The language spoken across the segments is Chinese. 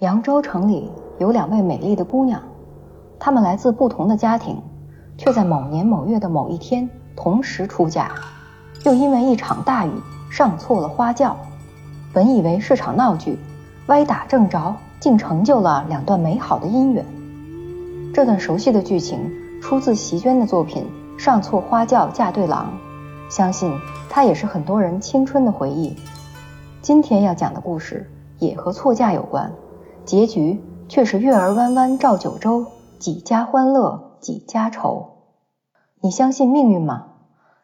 扬州城里有两位美丽的姑娘，她们来自不同的家庭，却在某年某月的某一天同时出嫁，又因为一场大雨上错了花轿。本以为是场闹剧，歪打正着，竟成就了两段美好的姻缘。这段熟悉的剧情出自席绢的作品《上错花轿嫁对郎》，相信它也是很多人青春的回忆。今天要讲的故事也和错嫁有关。结局却是月儿弯弯照九州，几家欢乐几家愁。你相信命运吗？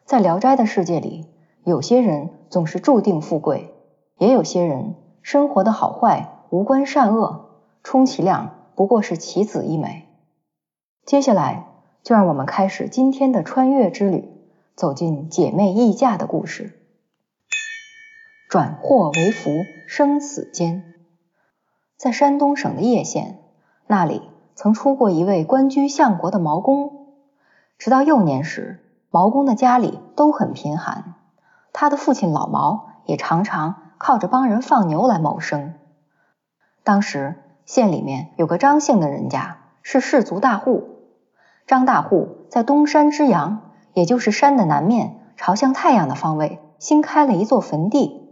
在聊斋的世界里，有些人总是注定富贵，也有些人生活的好坏无关善恶，充其量不过是棋子一枚。接下来就让我们开始今天的穿越之旅，走进姐妹议嫁的故事。转祸为福，生死间。在山东省的叶县，那里曾出过一位官居相国的毛公。直到幼年时，毛公的家里都很贫寒，他的父亲老毛也常常靠着帮人放牛来谋生。当时县里面有个张姓的人家，是氏族大户。张大户在东山之阳，也就是山的南面，朝向太阳的方位，新开了一座坟地。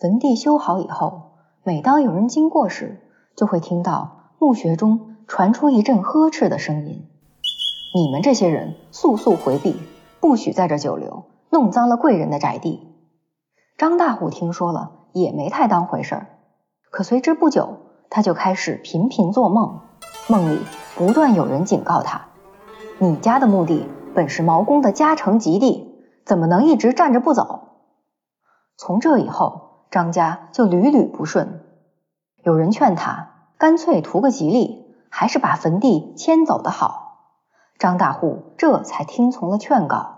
坟地修好以后。每当有人经过时，就会听到墓穴中传出一阵呵斥的声音：“你们这些人，速速回避，不许在这久留，弄脏了贵人的宅地。”张大虎听说了，也没太当回事儿。可随之不久，他就开始频频做梦，梦里不断有人警告他：“你家的墓地本是毛公的家成吉地，怎么能一直站着不走？”从这以后。张家就屡屡不顺，有人劝他干脆图个吉利，还是把坟地迁走的好。张大户这才听从了劝告。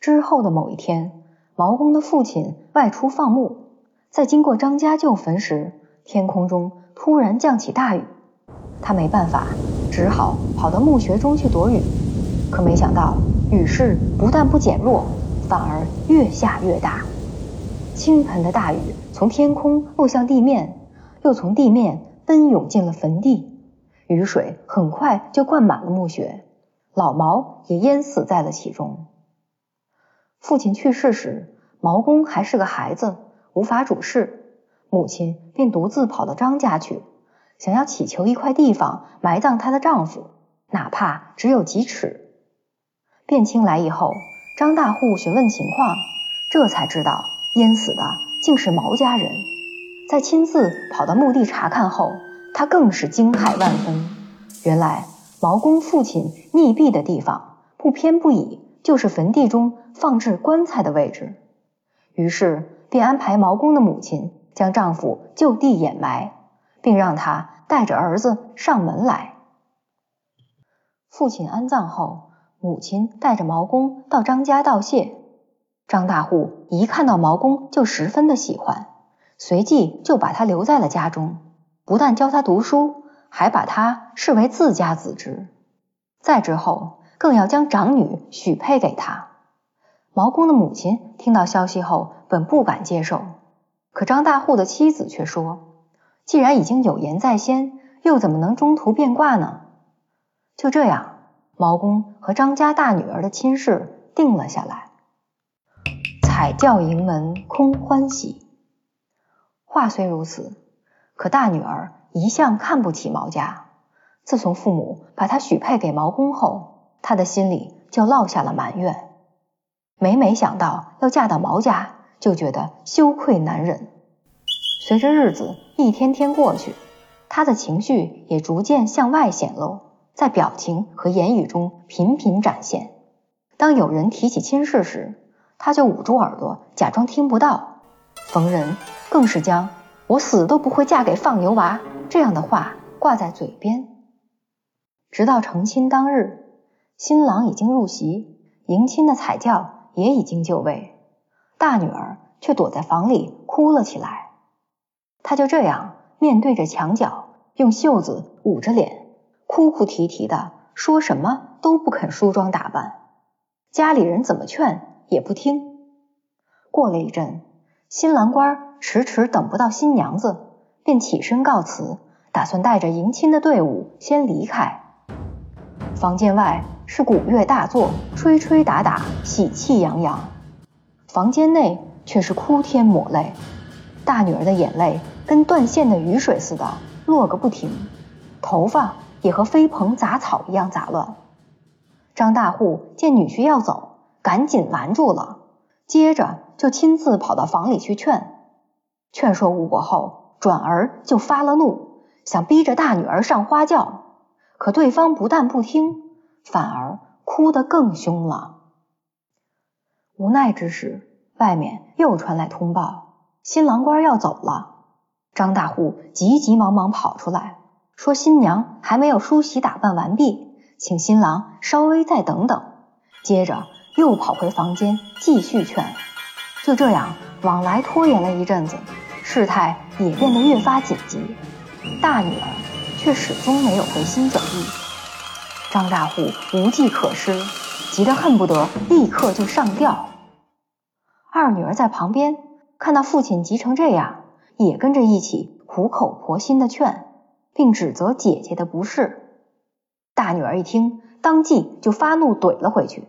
之后的某一天，毛公的父亲外出放牧，在经过张家旧坟时，天空中突然降起大雨，他没办法，只好跑到墓穴中去躲雨。可没想到，雨势不但不减弱，反而越下越大。倾盆的大雨从天空落向地面，又从地面奔涌进了坟地，雨水很快就灌满了墓穴，老毛也淹死在了其中。父亲去世时，毛公还是个孩子，无法主事，母亲便独自跑到张家去，想要祈求一块地方埋葬她的丈夫，哪怕只有几尺。卞清来以后，张大户询问情况，这才知道。淹死的竟是毛家人，在亲自跑到墓地查看后，他更是惊骇万分。原来毛公父亲溺毙的地方不偏不倚，就是坟地中放置棺材的位置。于是便安排毛公的母亲将丈夫就地掩埋，并让他带着儿子上门来。父亲安葬后，母亲带着毛公到张家道谢。张大户一看到毛公就十分的喜欢，随即就把他留在了家中，不但教他读书，还把他视为自家子侄。再之后，更要将长女许配给他。毛公的母亲听到消息后，本不敢接受，可张大户的妻子却说：“既然已经有言在先，又怎么能中途变卦呢？”就这样，毛公和张家大女儿的亲事定了下来。彩轿迎门空欢喜。话虽如此，可大女儿一向看不起毛家。自从父母把她许配给毛公后，她的心里就落下了埋怨。每每想到要嫁到毛家，就觉得羞愧难忍。随着日子一天天过去，她的情绪也逐渐向外显露，在表情和言语中频频展现。当有人提起亲事时，他就捂住耳朵，假装听不到。逢人更是将“我死都不会嫁给放牛娃”这样的话挂在嘴边。直到成亲当日，新郎已经入席，迎亲的彩轿也已经就位，大女儿却躲在房里哭了起来。她就这样面对着墙角，用袖子捂着脸，哭哭啼啼的，说什么都不肯梳妆打扮。家里人怎么劝？也不听。过了一阵，新郎官迟迟等不到新娘子，便起身告辞，打算带着迎亲的队伍先离开。房间外是鼓乐大作，吹吹打打，喜气洋洋；房间内却是哭天抹泪，大女儿的眼泪跟断线的雨水似的落个不停，头发也和飞蓬杂草一样杂乱。张大户见女婿要走，赶紧拦住了，接着就亲自跑到房里去劝。劝说无果后，转而就发了怒，想逼着大女儿上花轿。可对方不但不听，反而哭得更凶了。无奈之时，外面又传来通报，新郎官要走了。张大户急急忙忙跑出来，说新娘还没有梳洗打扮完毕，请新郎稍微再等等。接着又跑回房间继续劝。就这样往来拖延了一阵子，事态也变得越发紧急。大女儿。却始终没有回心转意，张大户无计可施，急得恨不得立刻就上吊。二女儿在旁边看到父亲急成这样，也跟着一起苦口婆心的劝，并指责姐姐的不是。大女儿一听，当即就发怒怼了回去：“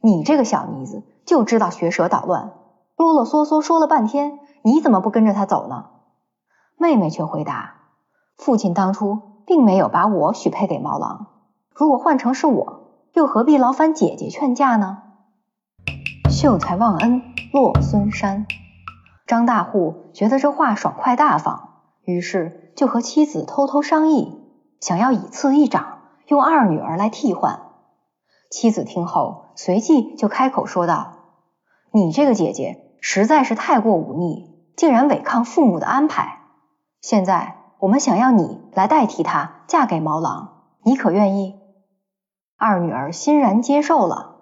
你这个小妮子就知道学舌捣乱，啰啰嗦嗦说了半天，你怎么不跟着他走呢？”妹妹却回答。父亲当初并没有把我许配给毛郎，如果换成是我，又何必劳烦姐姐劝架呢？秀才忘恩落孙山。张大户觉得这话爽快大方，于是就和妻子偷偷商议，想要以次一长，用二女儿来替换。妻子听后，随即就开口说道：“你这个姐姐实在是太过忤逆，竟然违抗父母的安排，现在。”我们想要你来代替她嫁给毛郎，你可愿意？二女儿欣然接受了。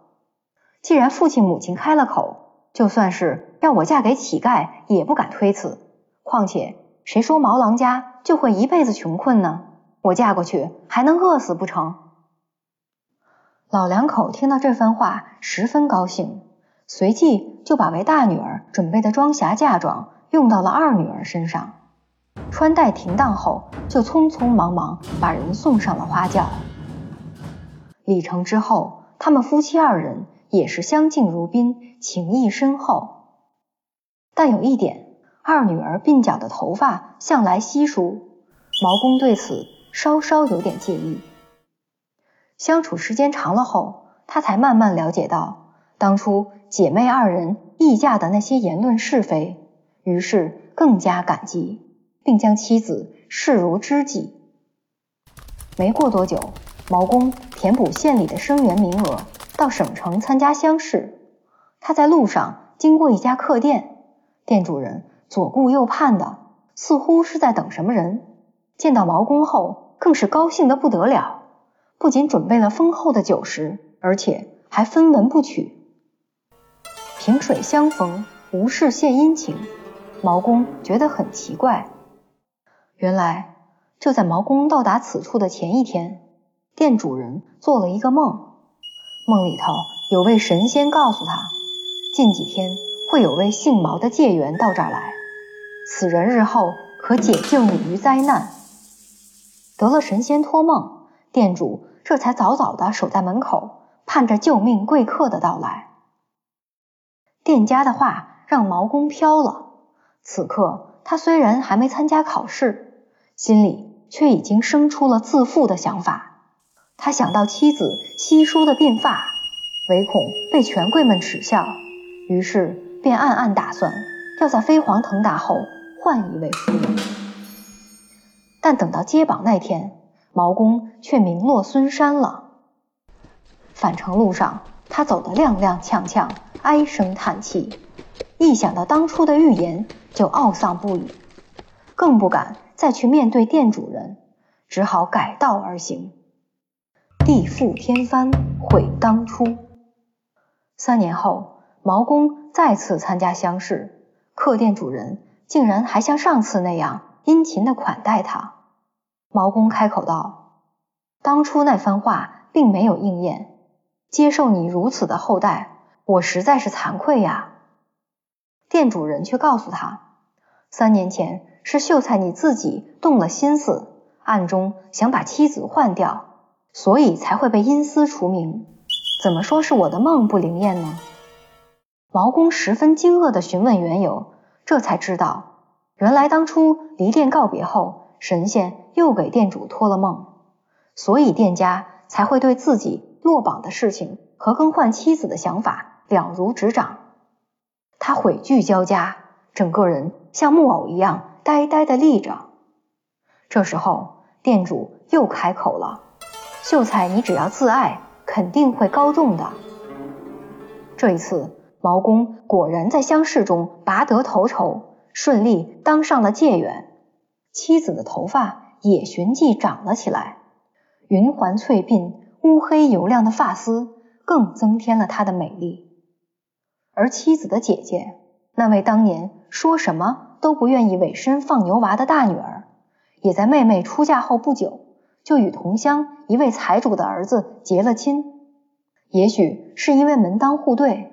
既然父亲母亲开了口，就算是让我嫁给乞丐，也不敢推辞。况且谁说毛郎家就会一辈子穷困呢？我嫁过去还能饿死不成？老两口听到这番话，十分高兴，随即就把为大女儿准备的装匣嫁妆用到了二女儿身上。穿戴停当后，就匆匆忙忙把人送上了花轿。礼成之后，他们夫妻二人也是相敬如宾，情谊深厚。但有一点，二女儿鬓角的头发向来稀疏，毛公对此稍稍有点介意。相处时间长了后，他才慢慢了解到，当初姐妹二人议价的那些言论是非，于是更加感激。并将妻子视如知己。没过多久，毛公填补县里的生源名额，到省城参加乡试。他在路上经过一家客店，店主人左顾右盼的，似乎是在等什么人。见到毛公后，更是高兴的不得了，不仅准备了丰厚的酒食，而且还分文不取。萍水相逢，无事献殷勤。毛公觉得很奇怪。原来就在毛公到达此处的前一天，店主人做了一个梦，梦里头有位神仙告诉他，近几天会有位姓毛的界员到这儿来，此人日后可解救你于灾难。得了神仙托梦，店主这才早早的守在门口，盼着救命贵客的到来。店家的话让毛公飘了，此刻他虽然还没参加考试。心里却已经生出了自负的想法。他想到妻子稀疏的鬓发，唯恐被权贵们耻笑，于是便暗暗打算要在飞黄腾达后换一位夫人。但等到揭榜那天，毛公却名落孙山了。返程路上，他走得踉踉跄跄，唉声叹气，一想到当初的预言，就懊丧不已，更不敢。再去面对店主人，只好改道而行。地覆天翻，悔当初。三年后，毛公再次参加乡试，客店主人竟然还像上次那样殷勤的款待他。毛公开口道：“当初那番话并没有应验，接受你如此的厚待，我实在是惭愧呀。”店主人却告诉他：“三年前。”是秀才你自己动了心思，暗中想把妻子换掉，所以才会被阴司除名。怎么说是我的梦不灵验呢？毛公十分惊愕地询问缘由，这才知道，原来当初离店告别后，神仙又给店主托了梦，所以店家才会对自己落榜的事情和更换妻子的想法了如指掌。他悔惧交加，整个人像木偶一样呆呆地立着。这时候，店主又开口了：“秀才，你只要自爱。”肯定会高中的。这一次，毛公果然在乡试中拔得头筹，顺利当上了解元。妻子的头发也循迹长了起来，云环翠鬓，乌黑油亮的发丝更增添了她的美丽。而妻子的姐姐，那位当年说什么都不愿意委身放牛娃的大女儿，也在妹妹出嫁后不久。就与同乡一位财主的儿子结了亲，也许是因为门当户对，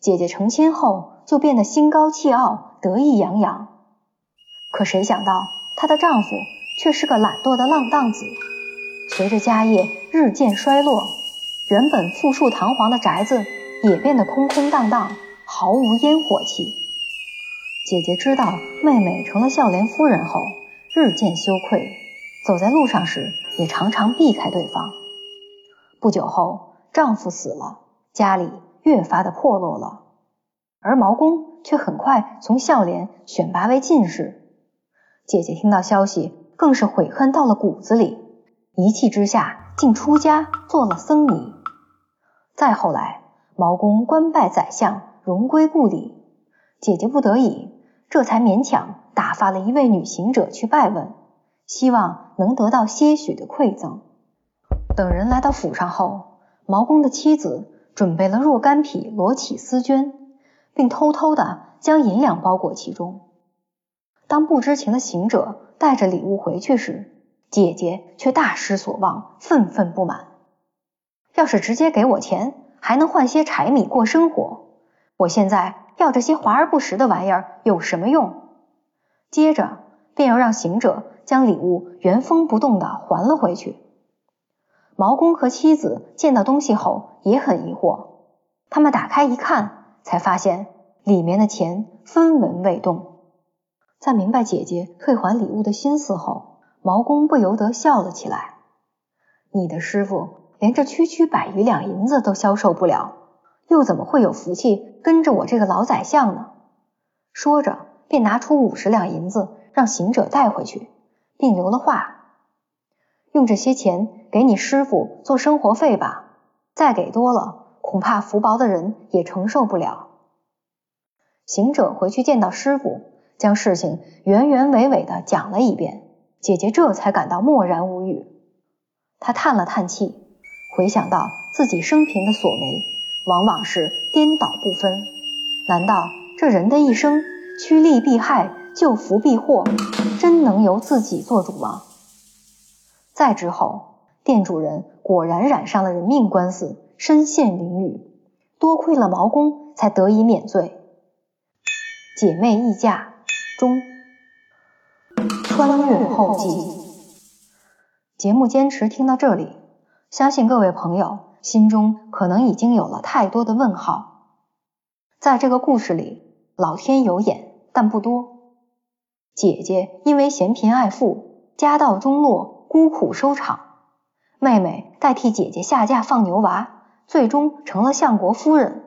姐姐成亲后就变得心高气傲、得意洋洋。可谁想到她的丈夫却是个懒惰的浪荡子。随着家业日渐衰落，原本富庶堂皇的宅子也变得空空荡荡，毫无烟火气。姐姐知道妹妹成了孝廉夫人后，日渐羞愧。走在路上时，也常常避开对方。不久后，丈夫死了，家里越发的破落了。而毛公却很快从孝廉选拔为进士。姐姐听到消息，更是悔恨到了骨子里，一气之下竟出家做了僧尼。再后来，毛公官拜宰相，荣归故里。姐姐不得已，这才勉强打发了一位女行者去拜问。希望能得到些许的馈赠。等人来到府上后，毛公的妻子准备了若干匹罗绮丝绢，并偷偷的将银两包裹其中。当不知情的行者带着礼物回去时，姐姐却大失所望，愤愤不满。要是直接给我钱，还能换些柴米过生活。我现在要这些华而不实的玩意儿有什么用？接着便要让行者。将礼物原封不动的还了回去。毛公和妻子见到东西后也很疑惑，他们打开一看，才发现里面的钱分文未动。在明白姐姐退还礼物的心思后，毛公不由得笑了起来：“你的师傅连这区区百余两银子都消受不了，又怎么会有福气跟着我这个老宰相呢？”说着，便拿出五十两银子让行者带回去。并留了话，用这些钱给你师傅做生活费吧。再给多了，恐怕福薄的人也承受不了。行者回去见到师傅，将事情原原委委的讲了一遍，姐姐这才感到默然无语。她叹了叹气，回想到自己生平的所为，往往是颠倒不分。难道这人的一生趋利避害？救福避祸，真能由自己做主吗？再之后，店主人果然染上了人命官司，身陷囹圄，多亏了毛公才得以免罪。姐妹议嫁中，穿越后记。节目坚持听到这里，相信各位朋友心中可能已经有了太多的问号。在这个故事里，老天有眼，但不多。姐姐因为嫌贫爱富，家道中落，孤苦收场。妹妹代替姐姐下嫁放牛娃，最终成了相国夫人。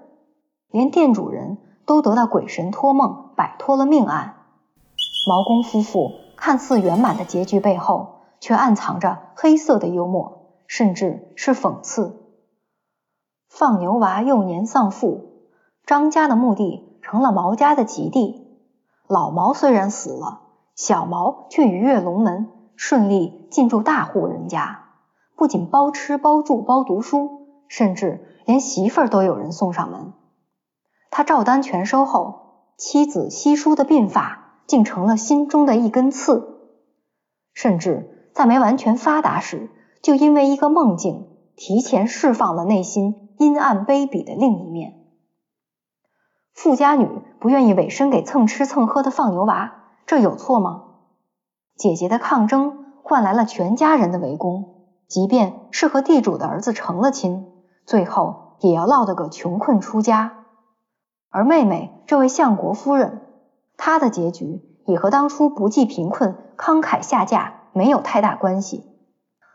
连店主人都得到鬼神托梦，摆脱了命案。毛公夫妇看似圆满的结局背后，却暗藏着黑色的幽默，甚至是讽刺。放牛娃幼年丧父，张家的墓地成了毛家的吉地。老毛虽然死了，小毛却鱼跃龙门，顺利进入大户人家，不仅包吃包住包读书，甚至连媳妇儿都有人送上门。他照单全收后，妻子稀疏的鬓发竟成了心中的一根刺，甚至在没完全发达时，就因为一个梦境，提前释放了内心阴暗卑鄙的另一面。富家女不愿意委身给蹭吃蹭喝的放牛娃，这有错吗？姐姐的抗争换来了全家人的围攻，即便是和地主的儿子成了亲，最后也要落得个穷困出家。而妹妹这位相国夫人，她的结局也和当初不计贫困、慷慨下嫁没有太大关系。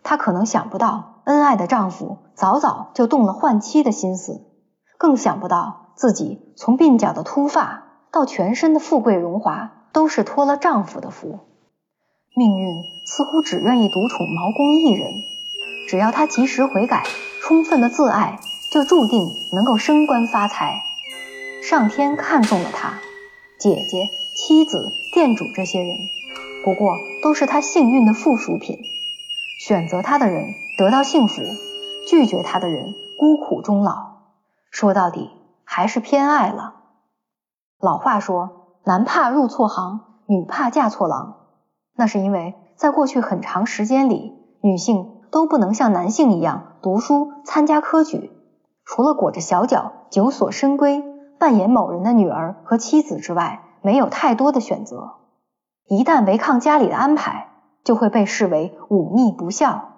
她可能想不到，恩爱的丈夫早早就动了换妻的心思，更想不到自己从鬓角的秃发到全身的富贵荣华，都是托了丈夫的福。命运似乎只愿意独宠毛公一人，只要他及时悔改，充分的自爱，就注定能够升官发财。上天看中了他，姐姐、妻子、店主这些人，不过都是他幸运的附属品。选择他的人得到幸福，拒绝他的人孤苦终老。说到底，还是偏爱了。老话说，男怕入错行，女怕嫁错郎。那是因为，在过去很长时间里，女性都不能像男性一样读书、参加科举，除了裹着小脚、九所深闺，扮演某人的女儿和妻子之外，没有太多的选择。一旦违抗家里的安排，就会被视为忤逆不孝。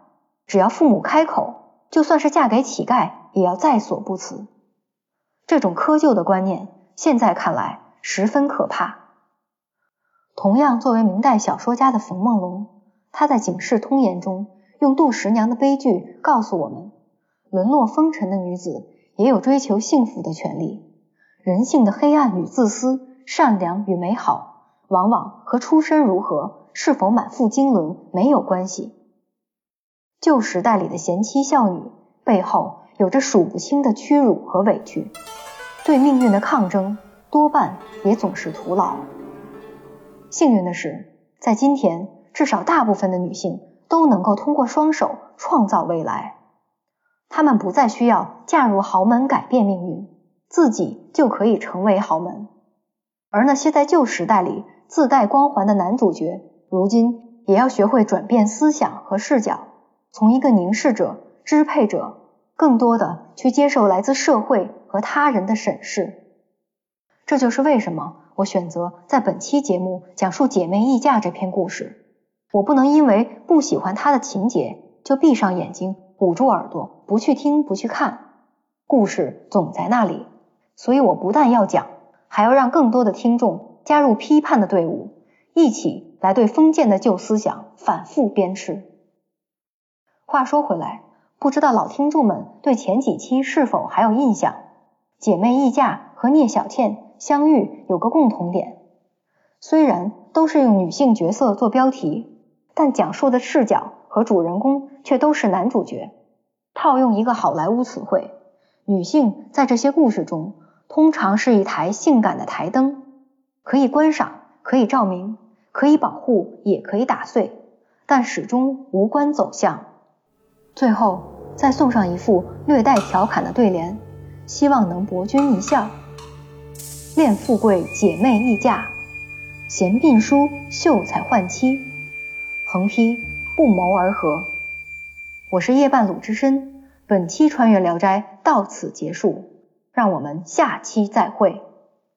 只要父母开口，就算是嫁给乞丐，也要在所不辞。这种窠臼的观念，现在看来十分可怕。同样，作为明代小说家的冯梦龙，他在《警世通言》中用杜十娘的悲剧告诉我们：沦落风尘的女子也有追求幸福的权利。人性的黑暗与自私，善良与美好，往往和出身如何、是否满腹经纶没有关系。旧时代里的贤妻孝女背后有着数不清的屈辱和委屈，对命运的抗争多半也总是徒劳。幸运的是，在今天，至少大部分的女性都能够通过双手创造未来。她们不再需要嫁入豪门改变命运，自己就可以成为豪门。而那些在旧时代里自带光环的男主角，如今也要学会转变思想和视角，从一个凝视者、支配者，更多的去接受来自社会和他人的审视。这就是为什么。我选择在本期节目讲述《姐妹议嫁》这篇故事。我不能因为不喜欢它的情节，就闭上眼睛，捂住耳朵，不去听，不去看。故事总在那里，所以我不但要讲，还要让更多的听众加入批判的队伍，一起来对封建的旧思想反复鞭笞。话说回来，不知道老听众们对前几期是否还有印象？《姐妹议嫁》和聂小倩。相遇有个共同点，虽然都是用女性角色做标题，但讲述的视角和主人公却都是男主角。套用一个好莱坞词汇，女性在这些故事中通常是一台性感的台灯，可以观赏，可以照明，可以保护，也可以打碎，但始终无关走向。最后再送上一副略带调侃的对联，希望能博君一笑。恋富贵，姐妹议嫁；嫌病书，秀才换妻。横批：不谋而合。我是夜半鲁智深，本期穿越聊斋到此结束，让我们下期再会。